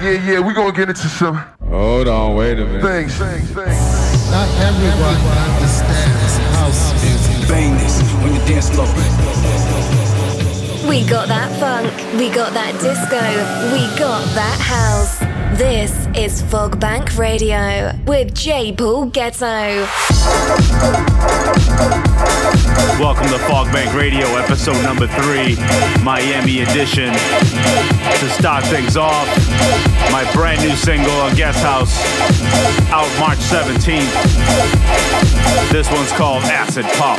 Yeah, yeah, we gonna get into some. Hold on, wait a minute. Things, things, things. Not everyone understands house music. Bang this on your dance floor. We got that funk, we got that disco, we got that house. This is Fogbank Radio with J. Paul Getto. Welcome to Fogbank Radio, episode number three, Miami edition. To start things off, my brand new single Guest House, out March 17th. This one's called Acid Puff.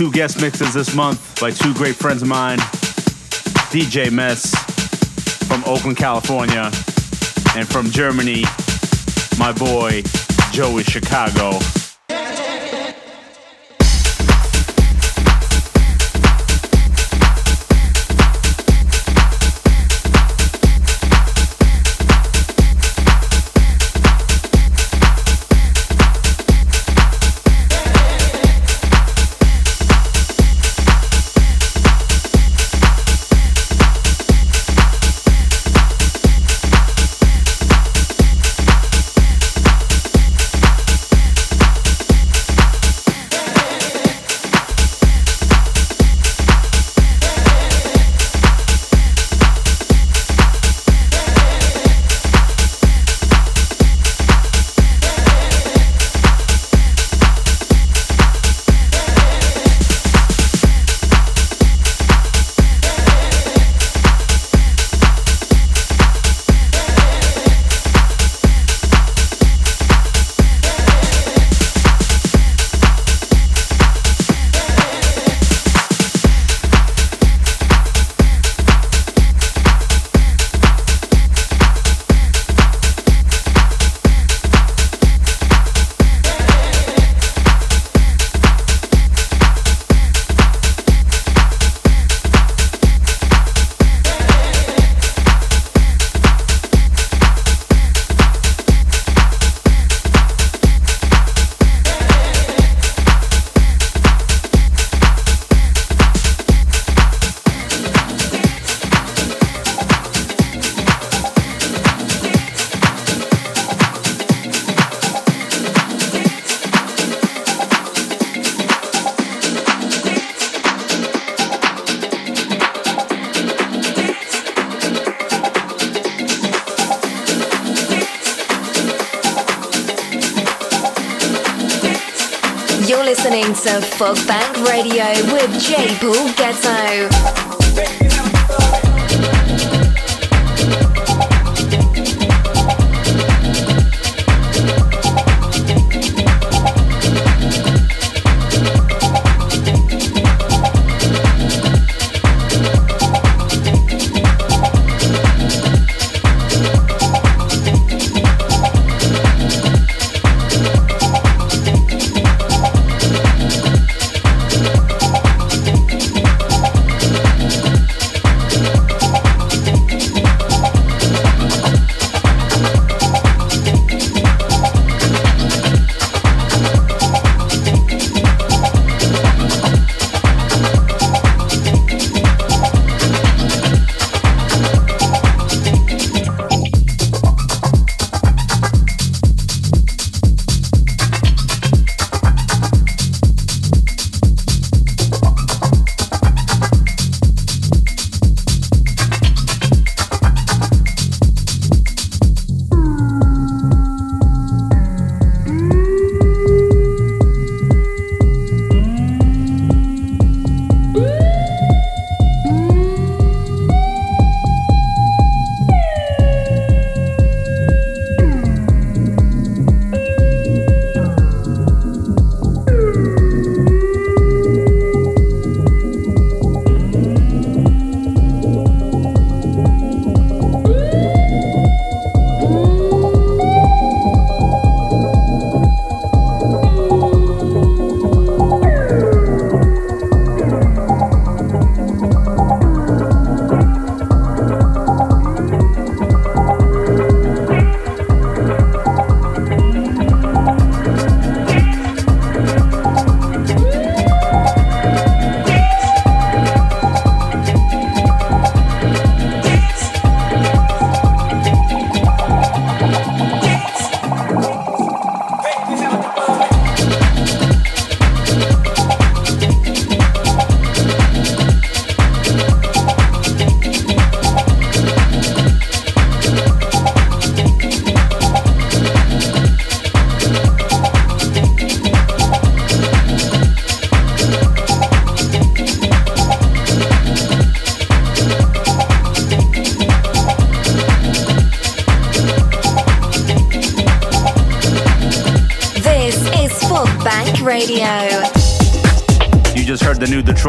two guest mixes this month by two great friends of mine DJ Mes from Oakland, California, and from Germany, my boy Joey Chicago.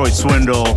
Swindle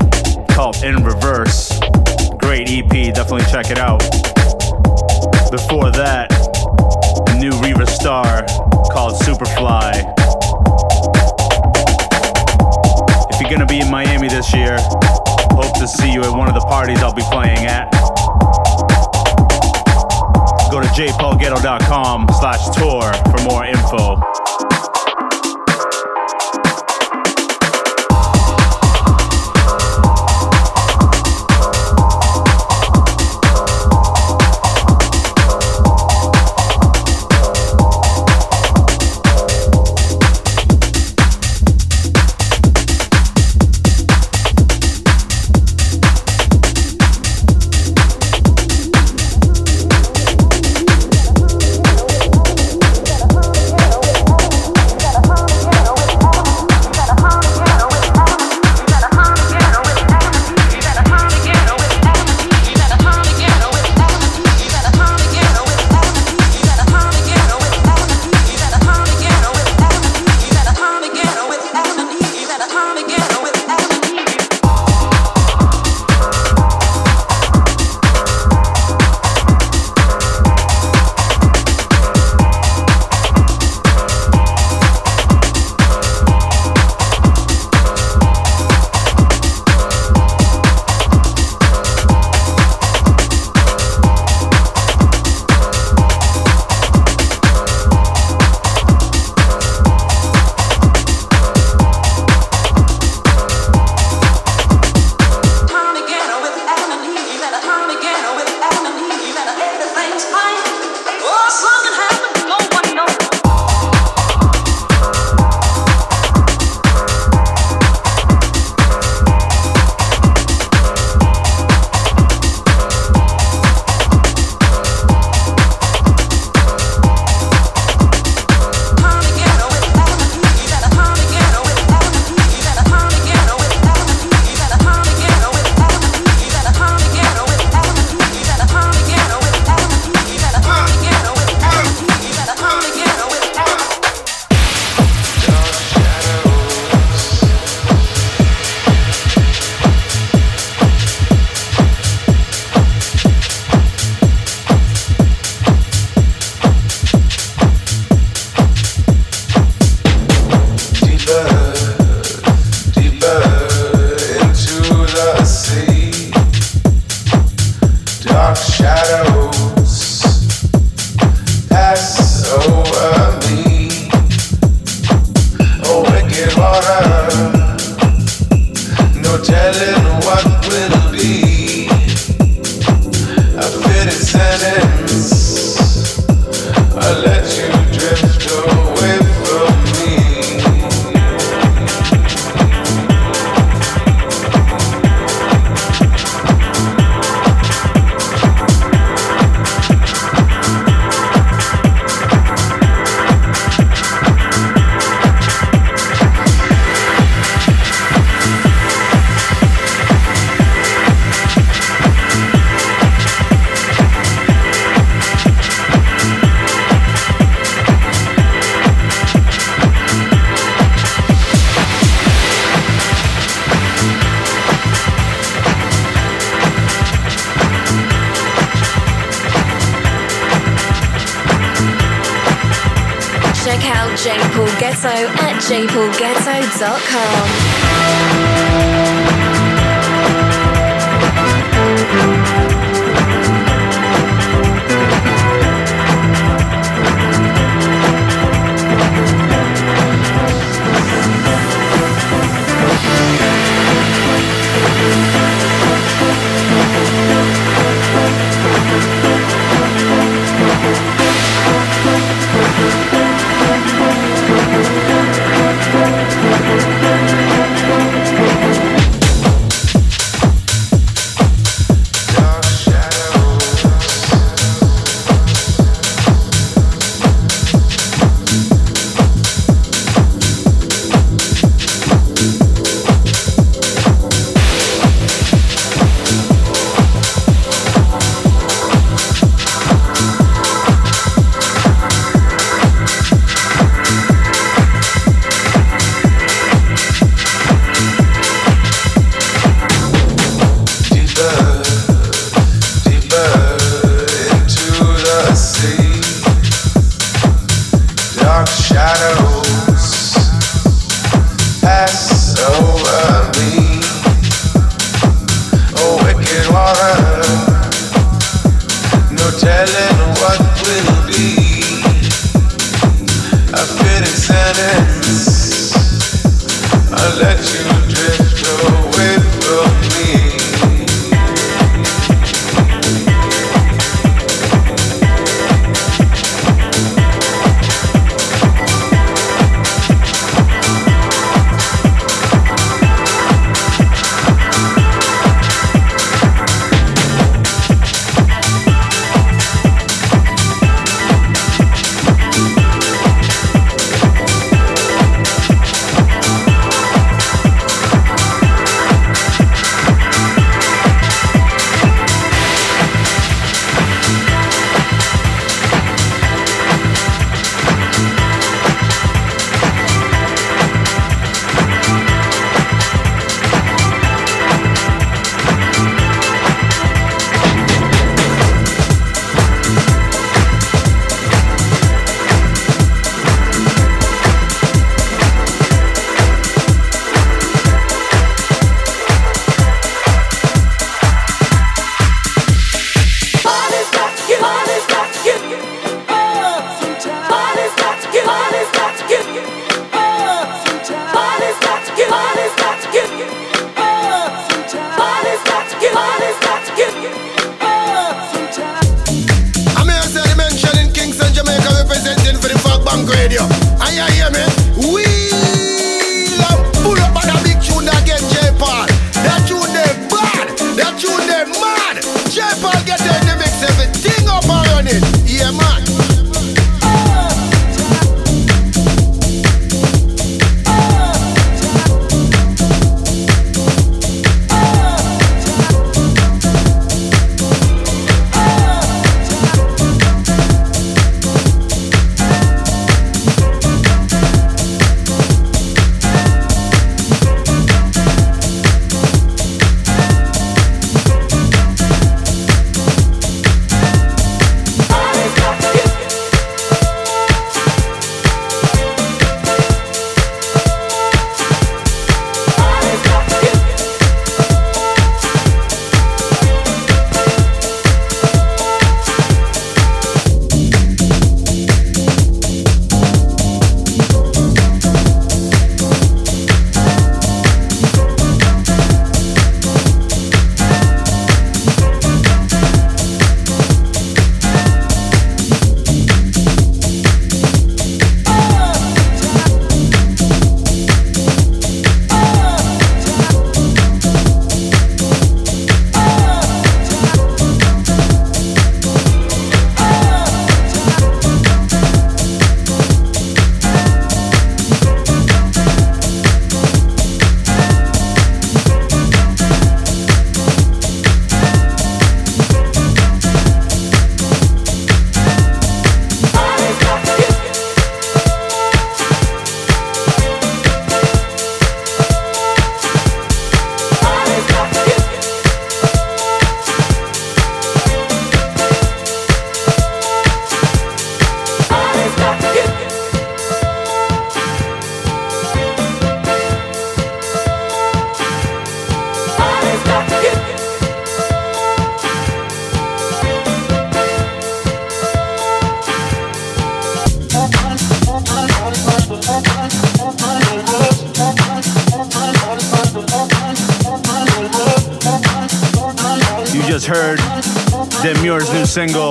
single.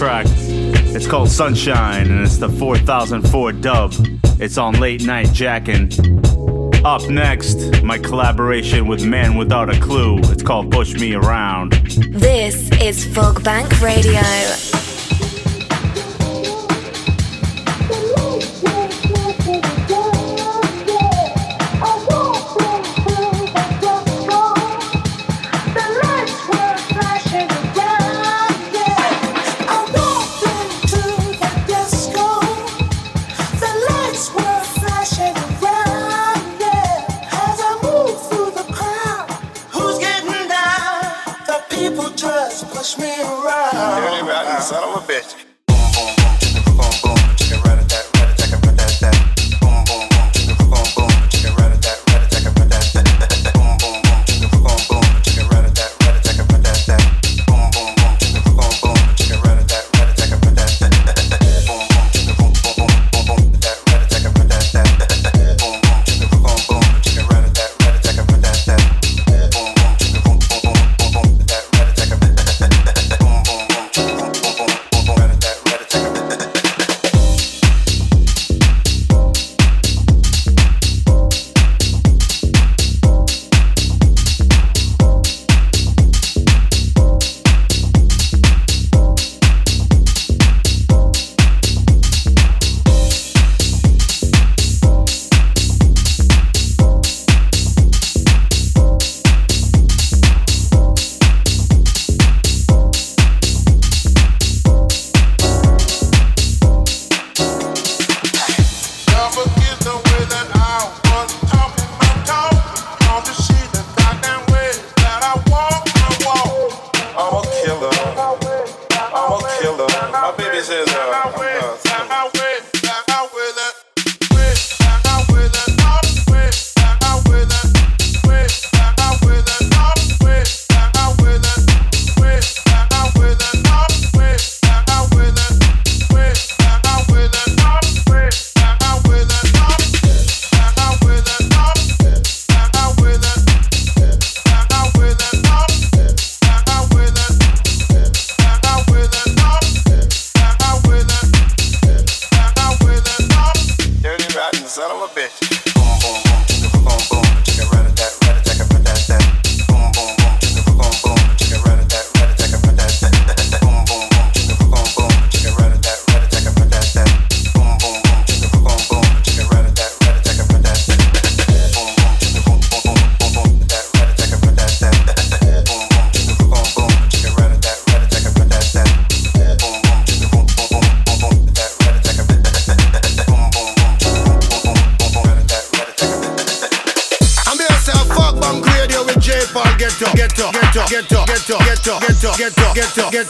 track. It's called Sunshine, and it's the 4004 dub. It's on Late Night Jackin. Up next, my collaboration with Man Without a Clue. It's called Push Me Around. This is Fogbank Radio.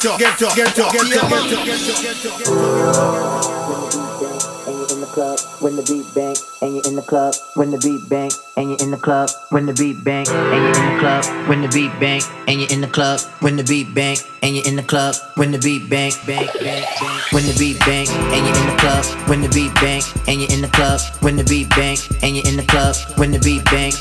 get up, get up, get up, get up, get up, get up. And you're in the club when the beat bang, and you're in the club when the beat bang, and you're in the club when the beat bang, and you're in the club when the beat bang, and you're in the club when the beat bang, and you're in the club when the beat bang, bang, bang, when the beat bang, and you're in the club when the beat bang, and you're in the club when the beat bang, and you're in the club when the beat bang,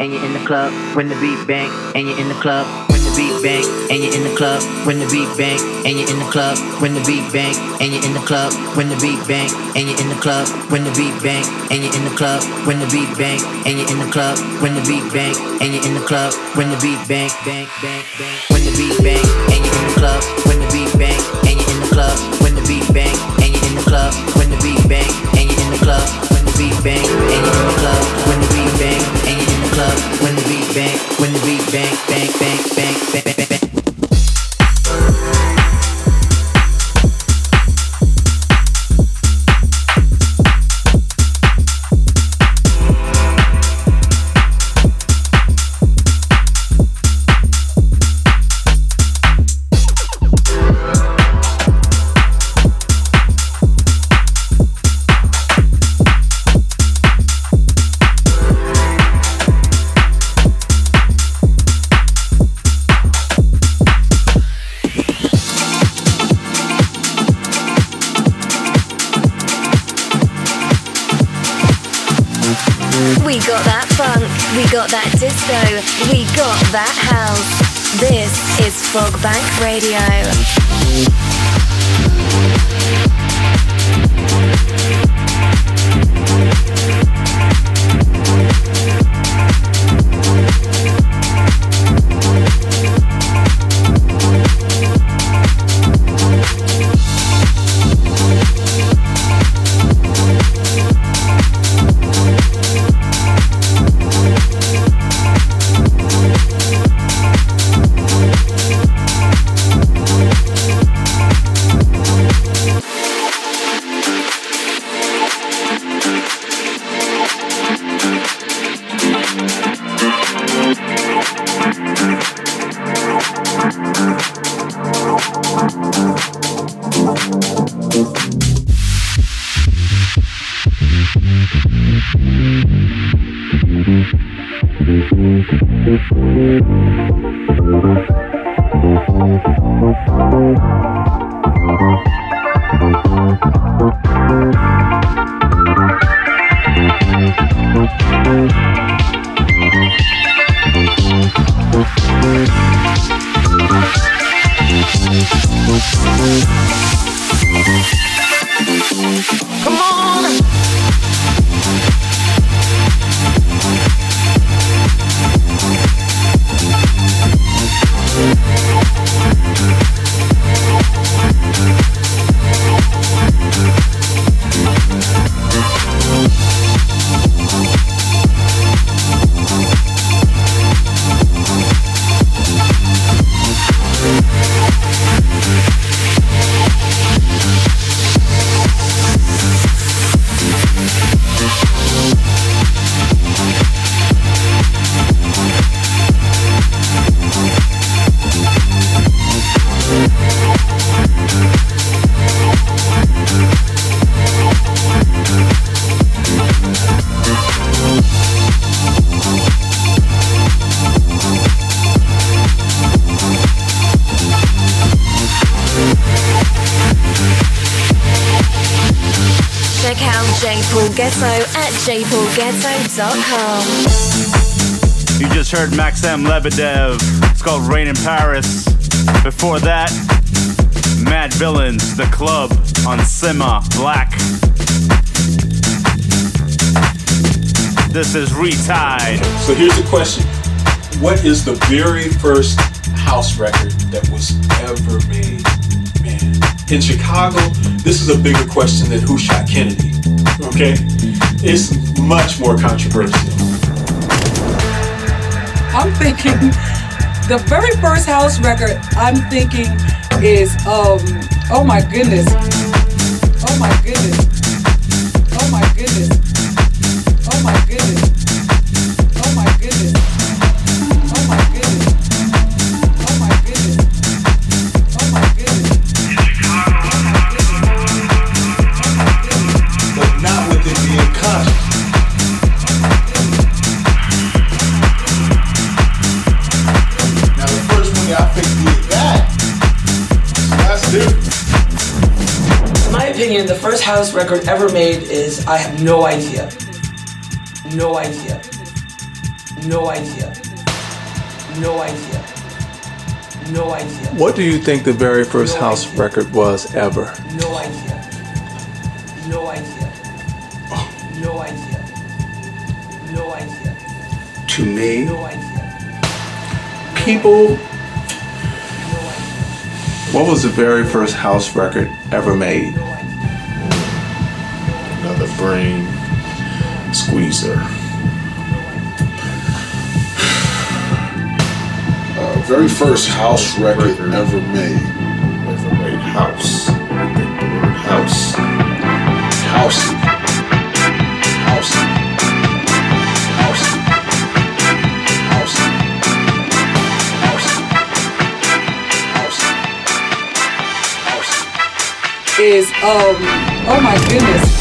and you're in the club when the beat bang and you're in the club when the beat bang and you're in the club when the beat bang and you're in the club when the beat bang and you're in the club when the beat bang and you're in the club when the beat bang and you're in the club when the beat bang and you're in the club when the beat bang and you're in the club when the beat bang bang bang bang when the beat bang and you're in the club when the beat bang and you're in the club when the beat bang and you're in the club when the beat bang and you're in the club when the beat bang and you're in the club when the beat bang club when the beat bang when the beat bang bang bang bang bang bang Radio. Maxim Lebedev. It's called Rain in Paris. Before that, Mad Villains, The Club on Simma Black. This is Re-Tide. So here's the question What is the very first house record that was ever made? Man, in Chicago, this is a bigger question than who shot Kennedy. Okay? It's much more controversial. I'm thinking the very first house record I'm thinking is um oh my goodness. Opinion, house record ever made is I have no idea. No idea. No idea. No idea. No idea. What do you think the very first house record was ever? No idea. No idea. No idea. No idea. To me, No idea. people. What was the very first house record ever made? Very first house record ever made. Ever made house. I think the word house. House. House. House. House. House. Is um oh my goodness.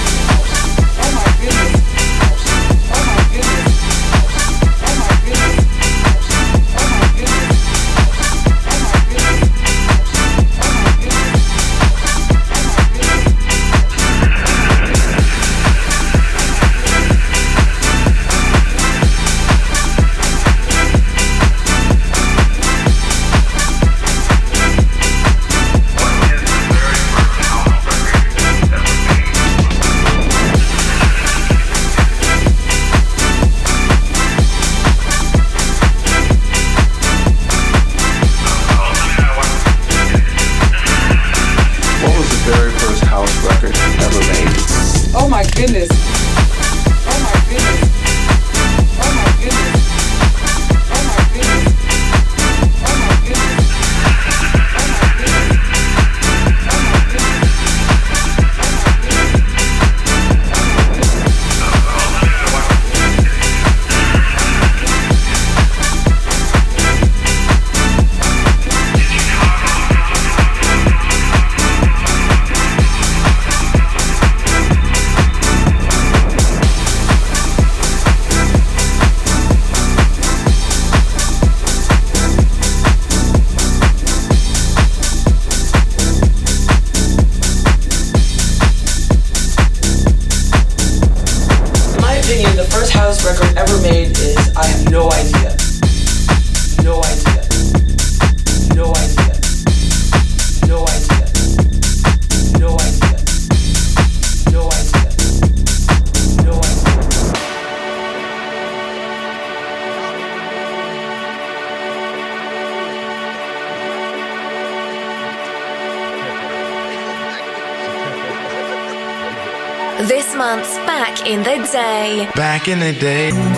Back in the day.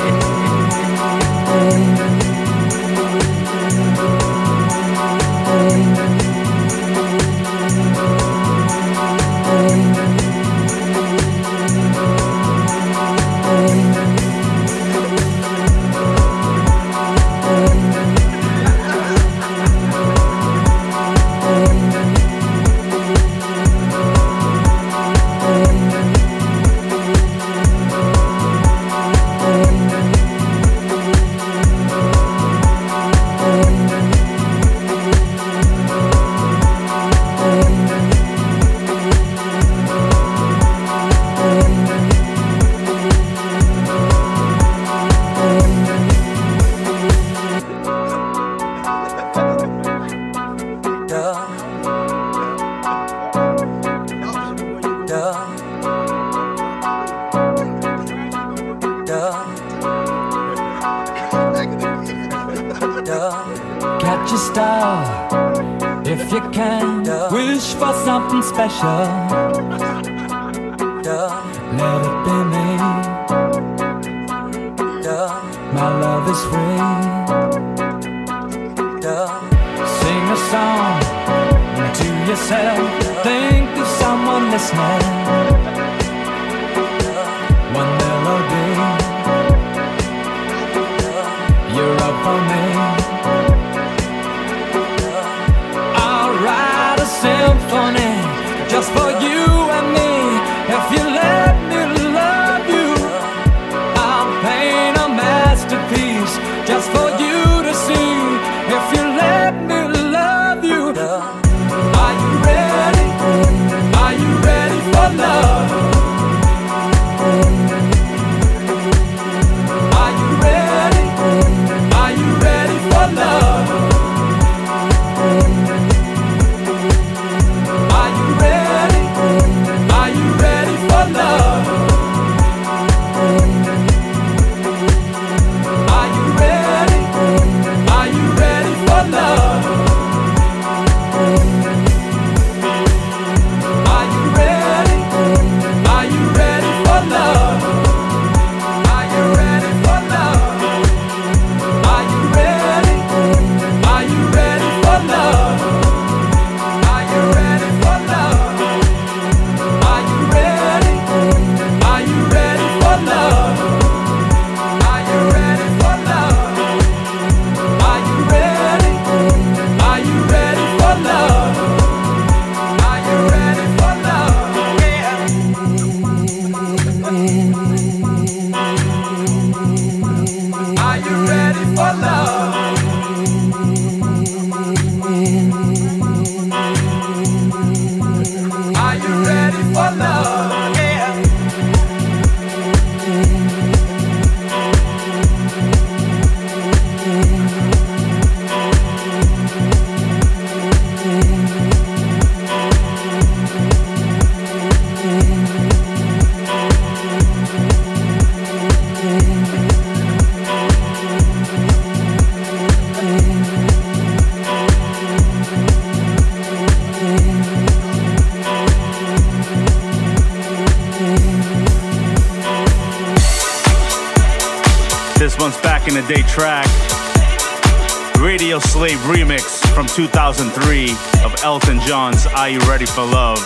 For Love.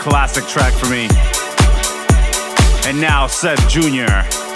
Classic track for me. And now, Sebb Jr.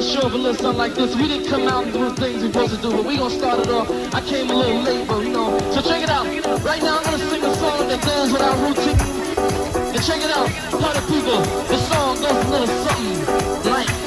not sure if a little something like this. We didn't come out and do the things we're supposed to do, but we gonna start it off. I came a little late, but you know. So check it out. Right now I'm gonna sing a song that goes with our routine. And check it out, party people. The song goes a little something like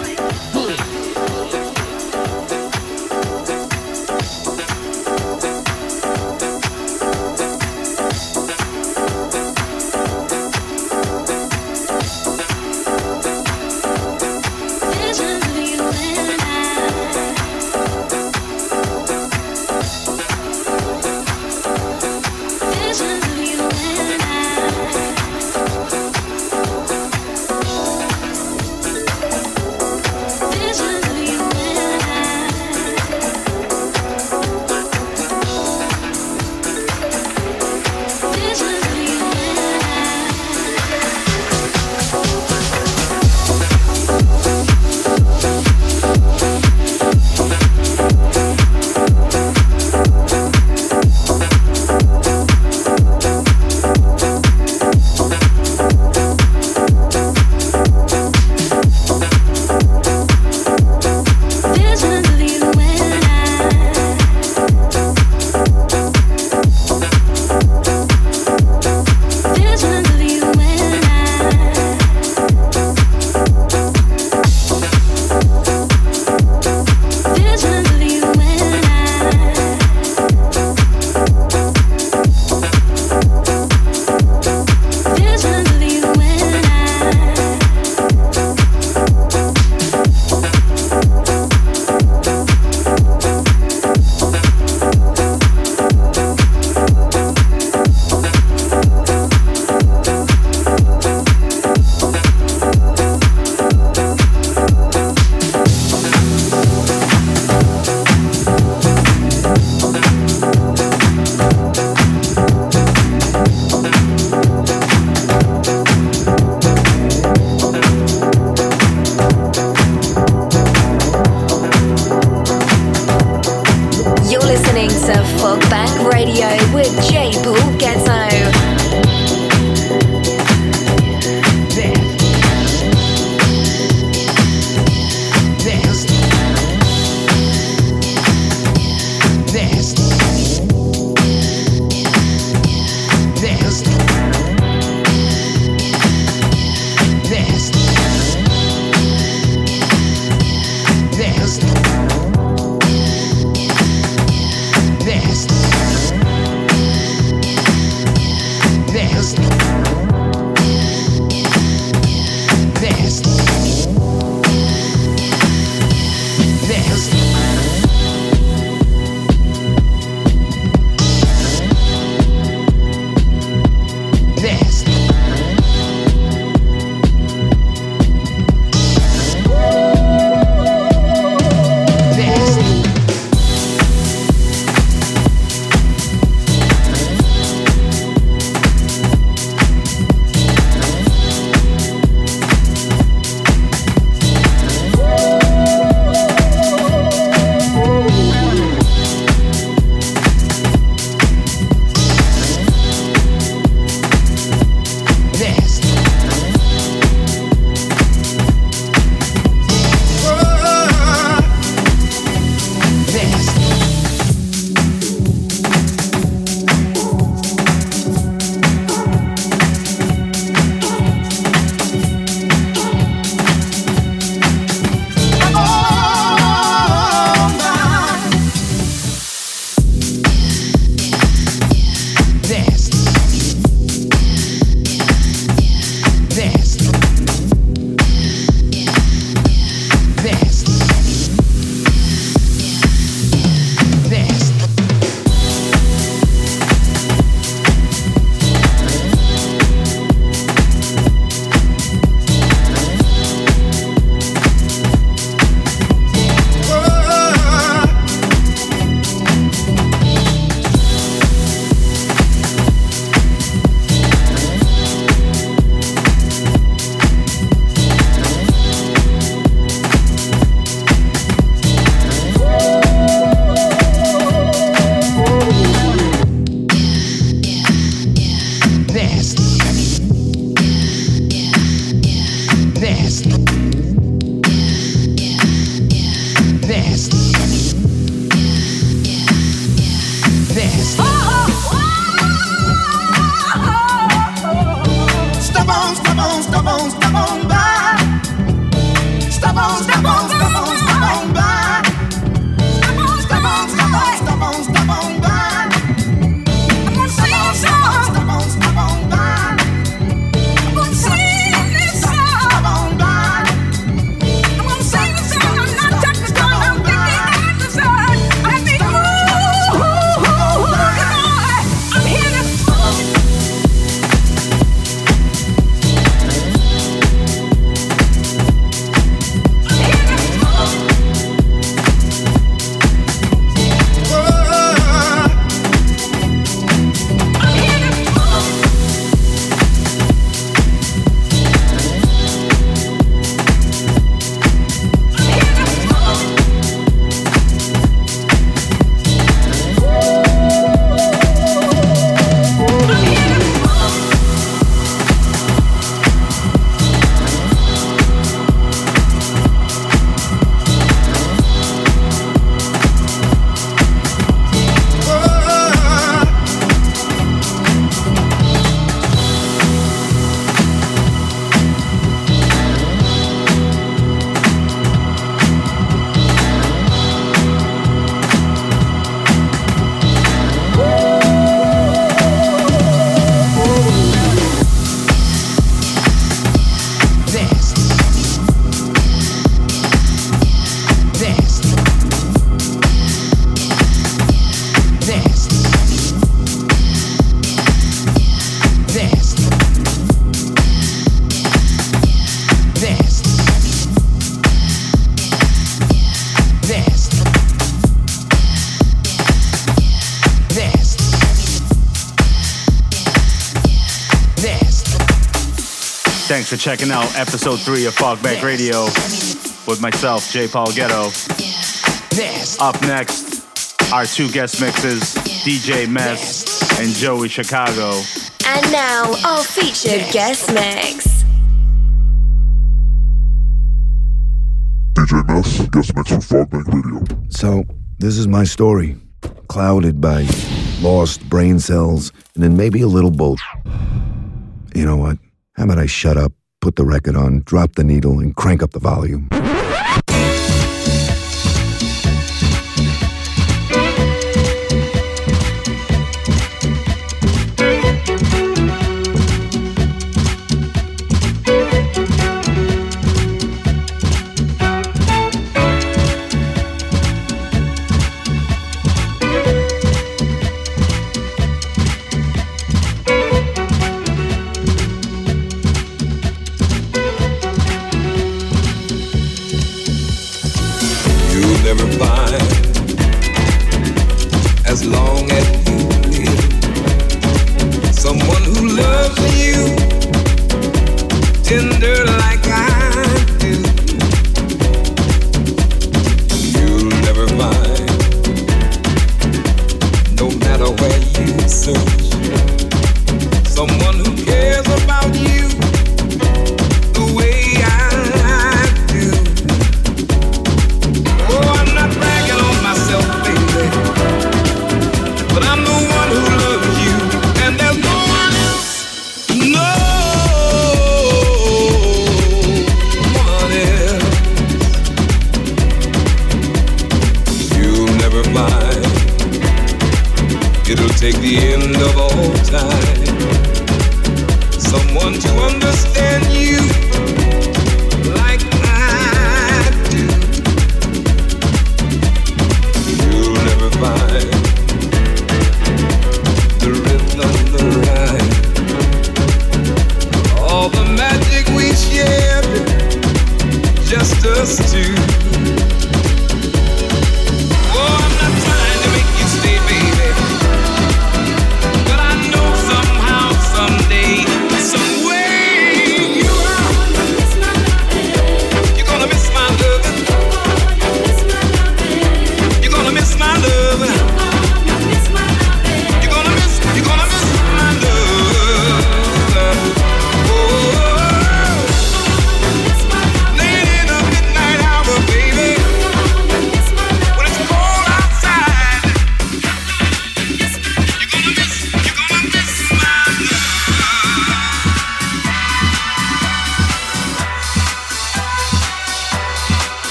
for checking out episode three of Fogbank Radio with myself, J. Paul Getto. Up next, our two guest mixes, DJ Mes and Joey Chicago. And now, our featured guest mix. DJ Mes, guest mix on Fogbank Radio. So, this is my story, clouded by lost brain cells and then maybe a little both. You know what? How about I shut up, put the record on, drop the needle, and crank up the volume?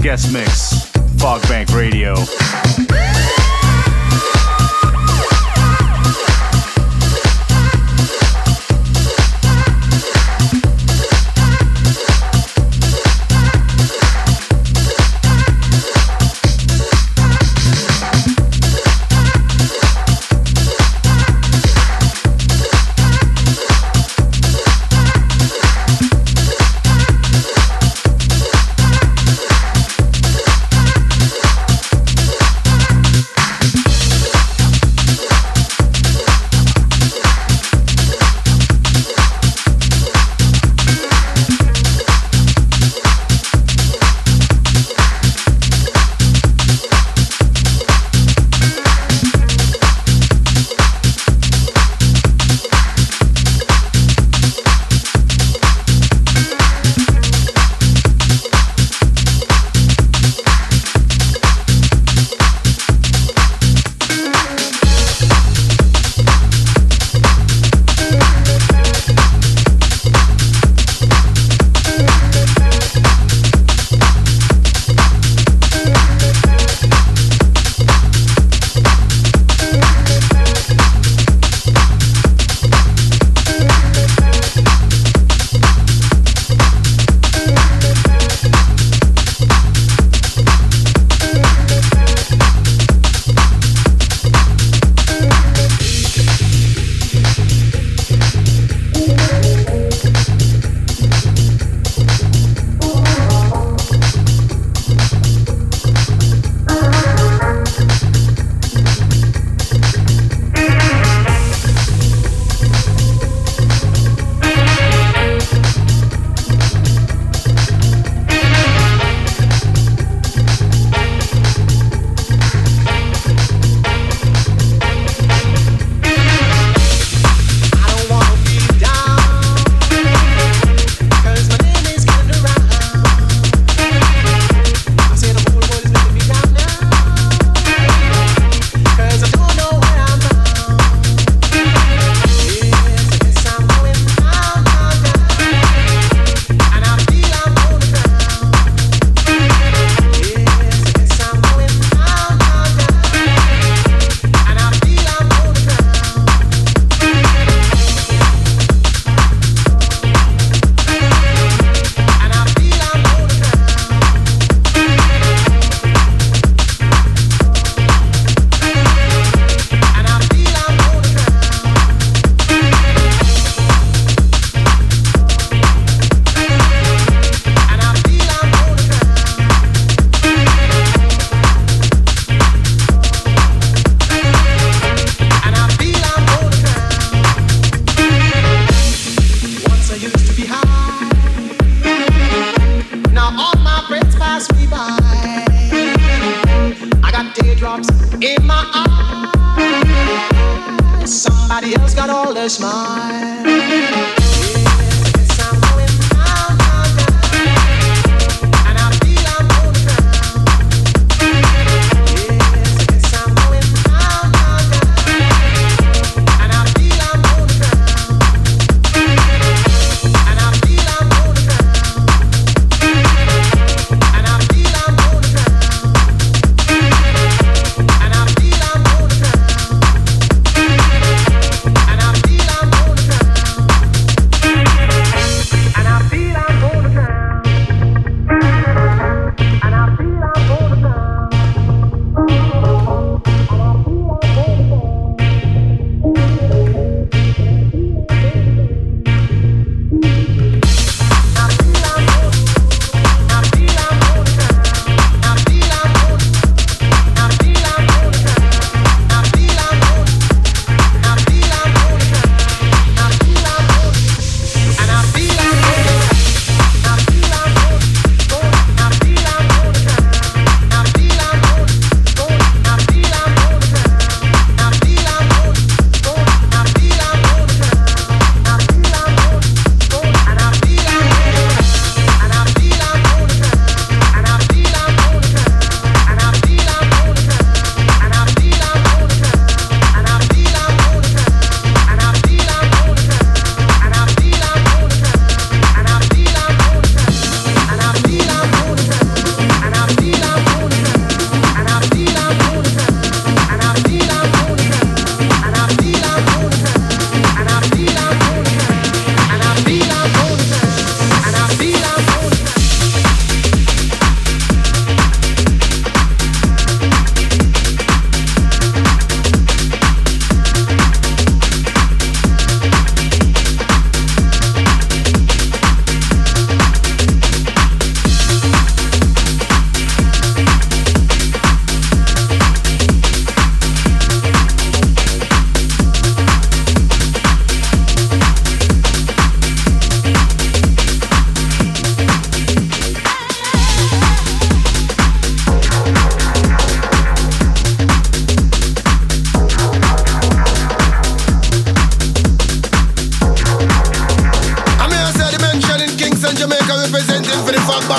Guest mix.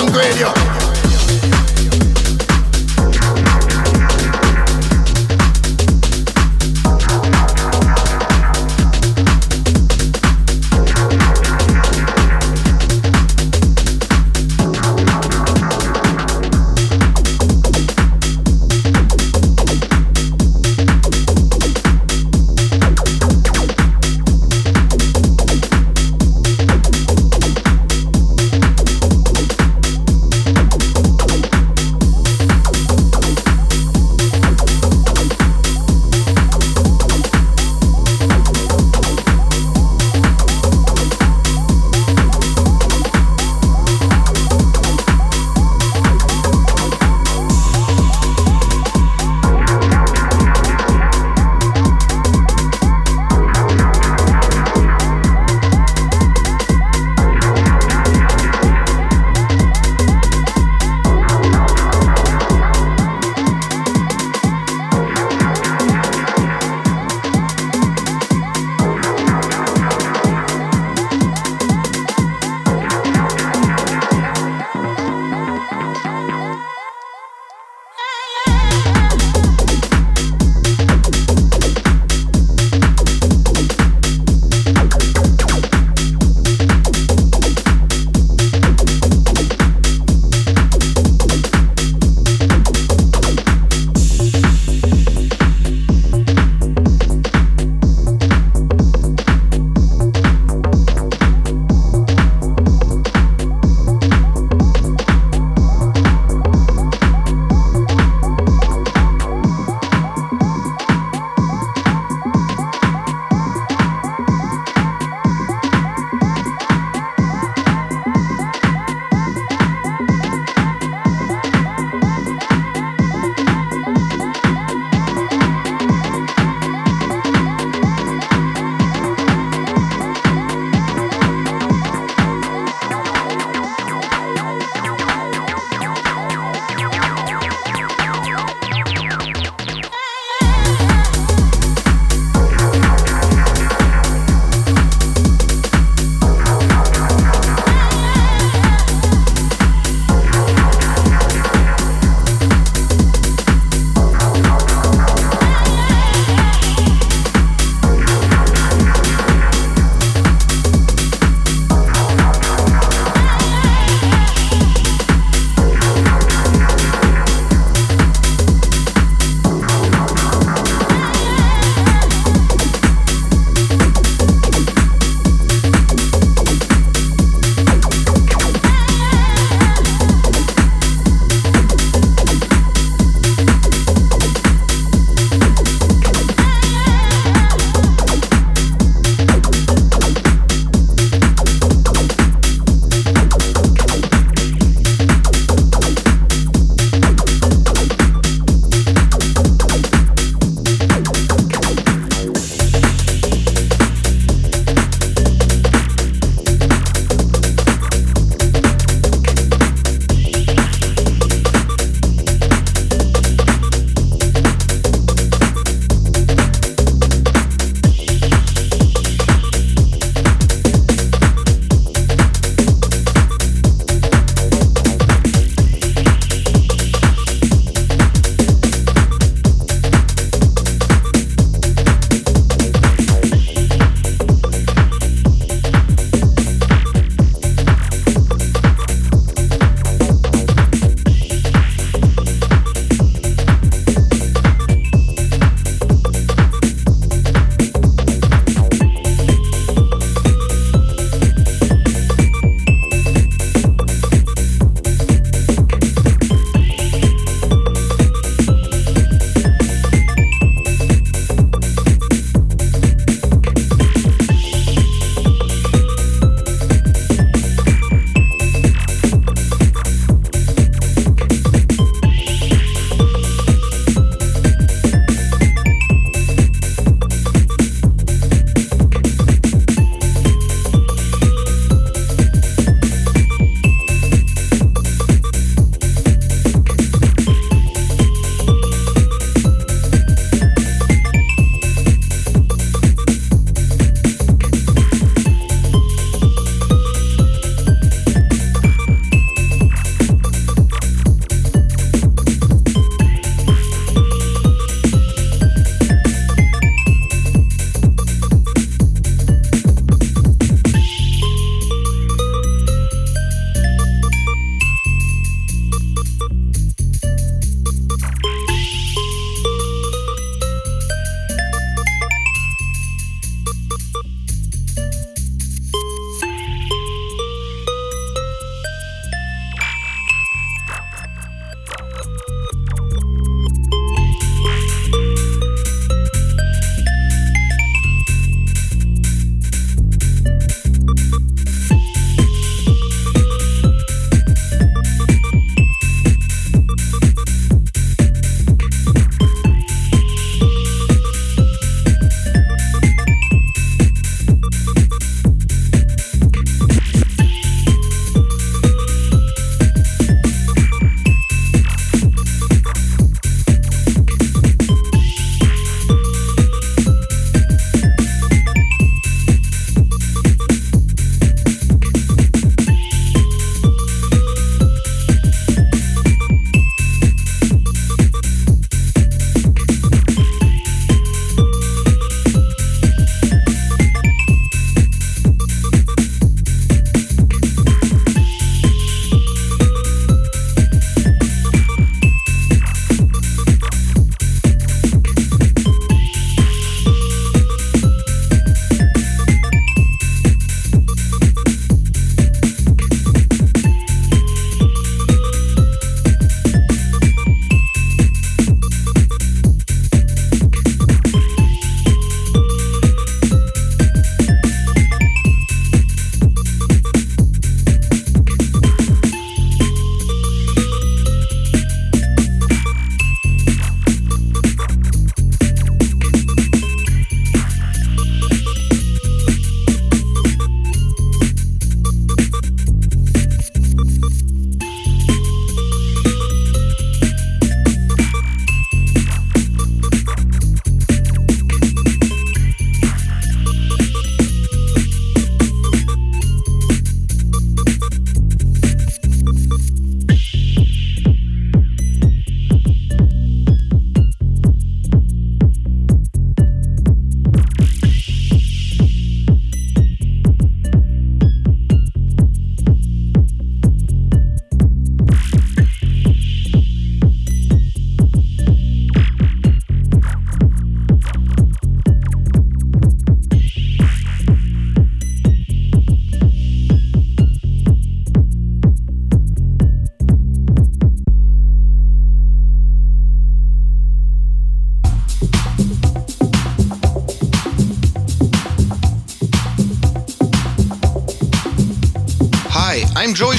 Bank Radio.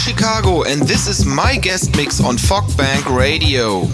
Chicago, and this is my guest mix on Fogbank Radio.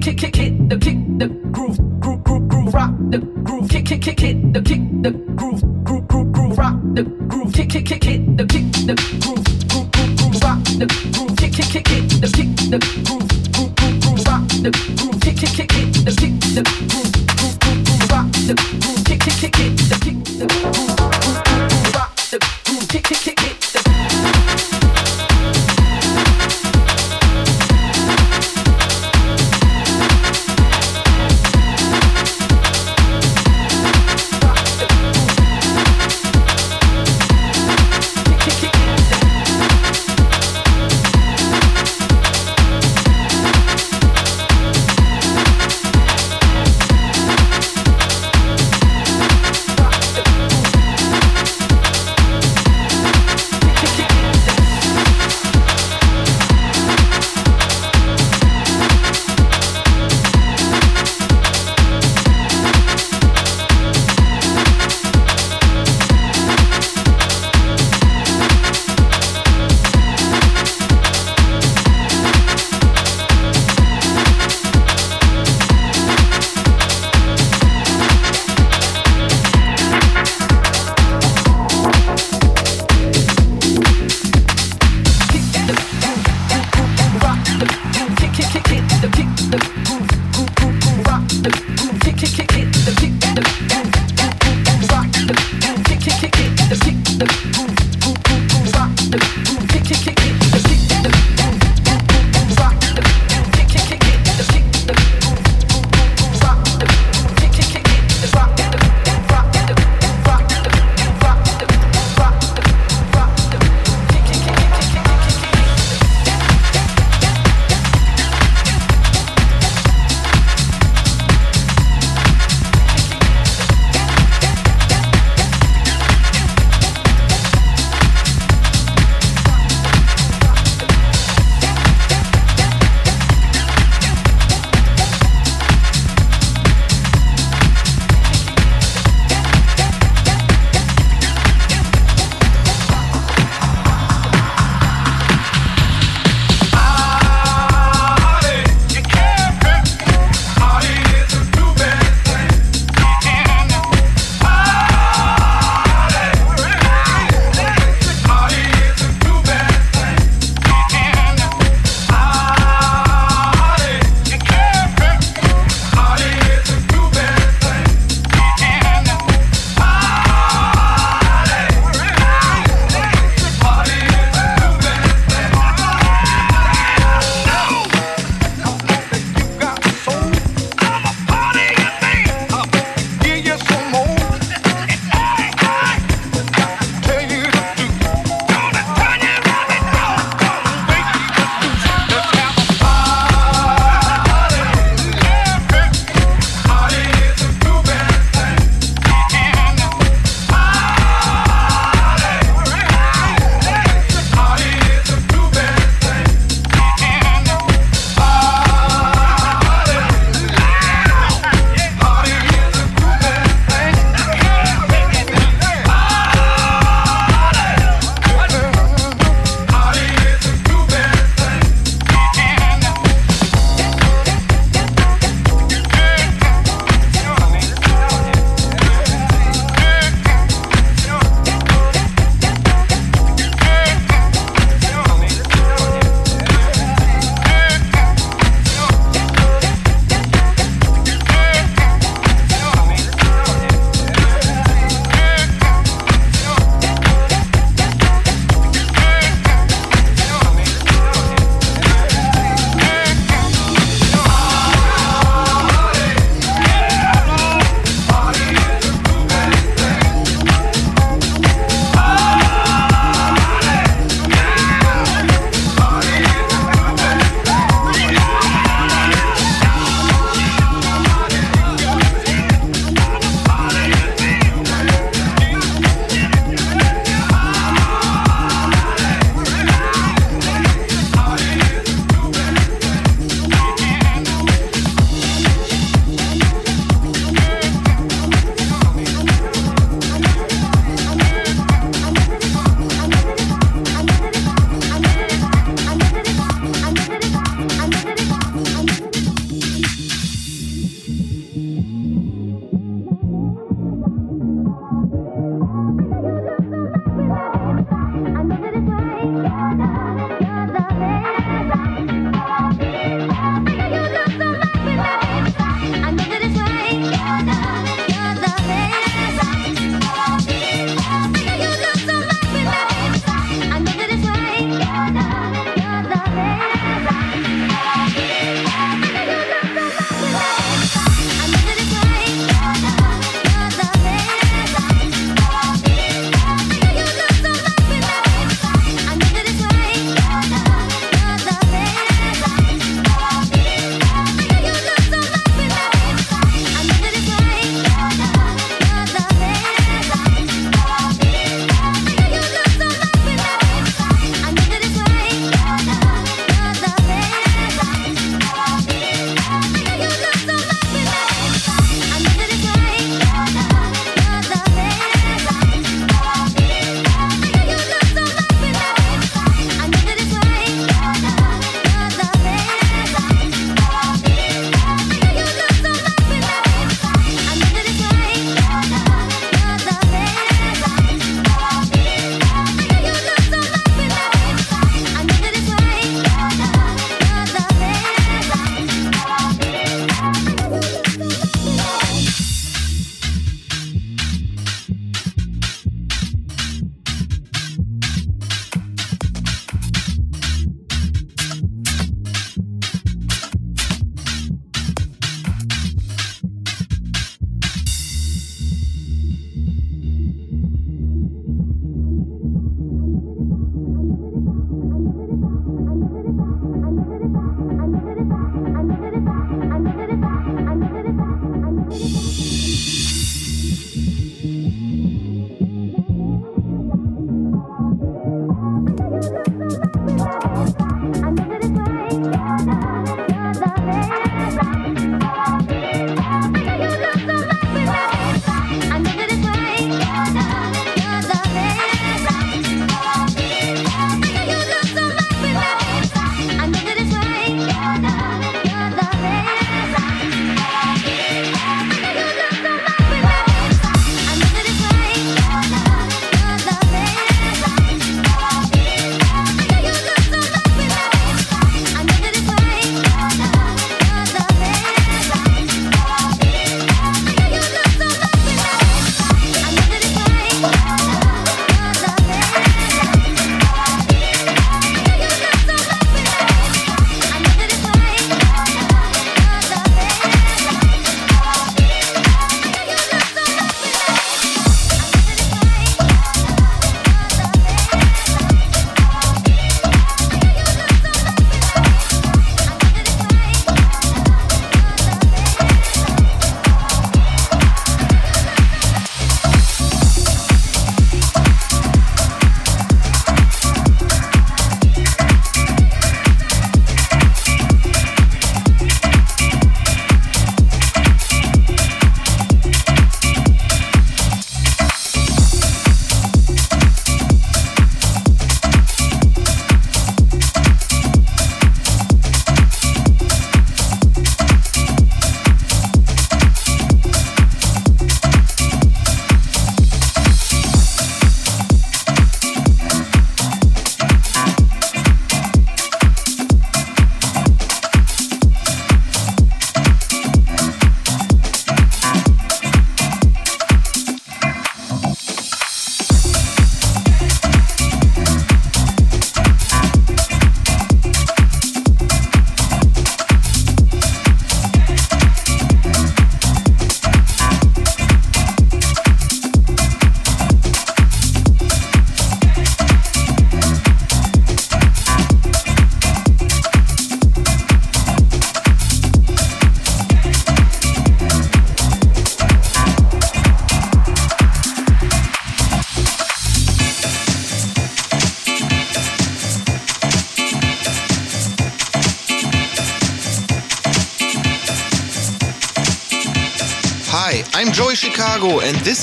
Kick, kick, kick, hit the kick, the groove, groove, groove, groove, rock the groove, kick, kick, kick, hit the kick, the groove, groove, groove, groove, rock the groove, kick, kick, kick, hit the kick, the groove, groove, groove, groove, rock the groove, kick, kick, kick, hit the kick, the groove, groove, groove, groove, rock the groove,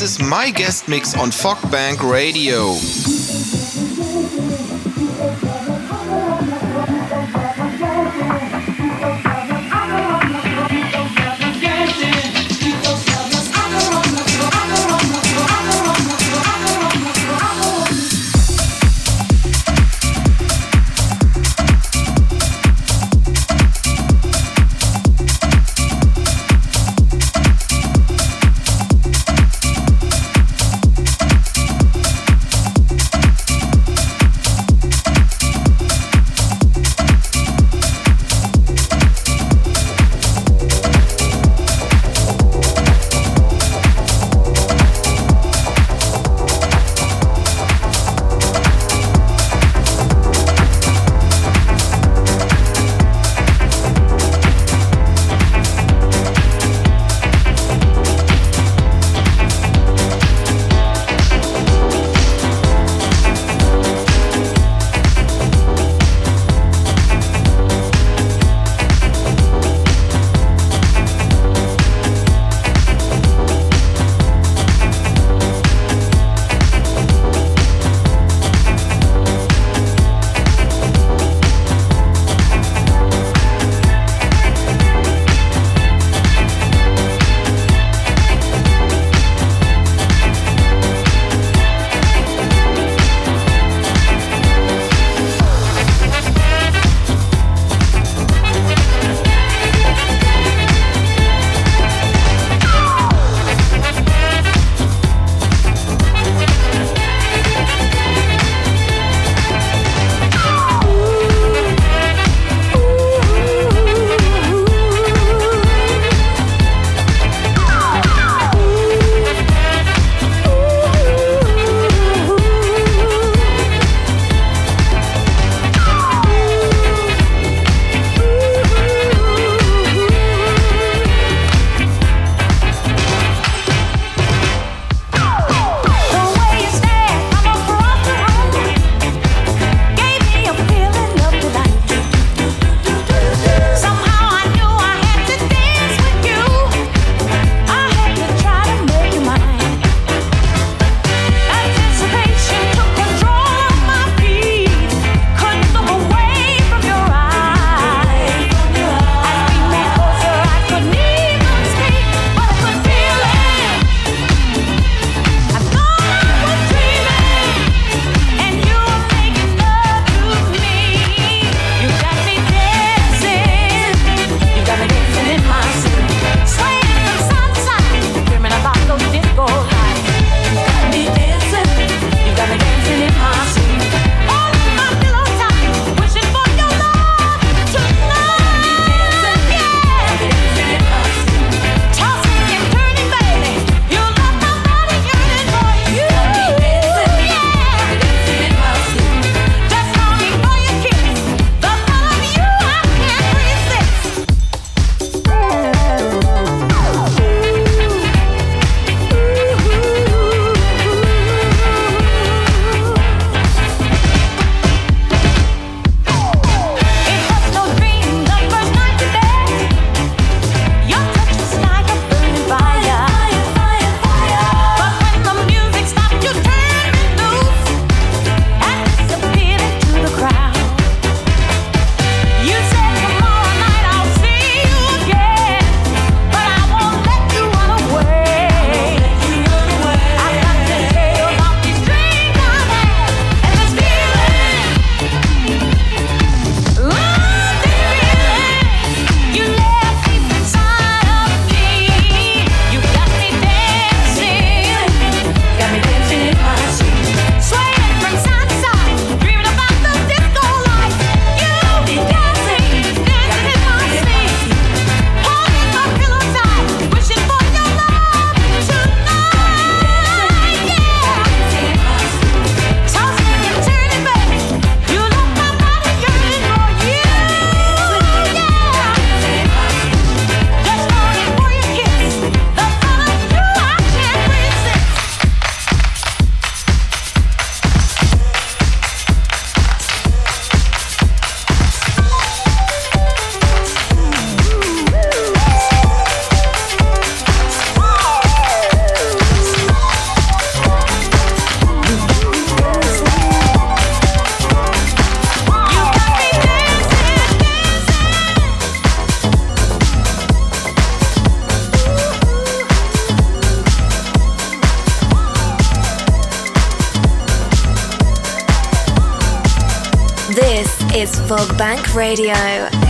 this is my guest mix on Fogbank Radio. Is Fogbank Radio.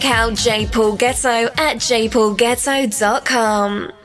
Check out J Paul Getto at jpaulgetto.com.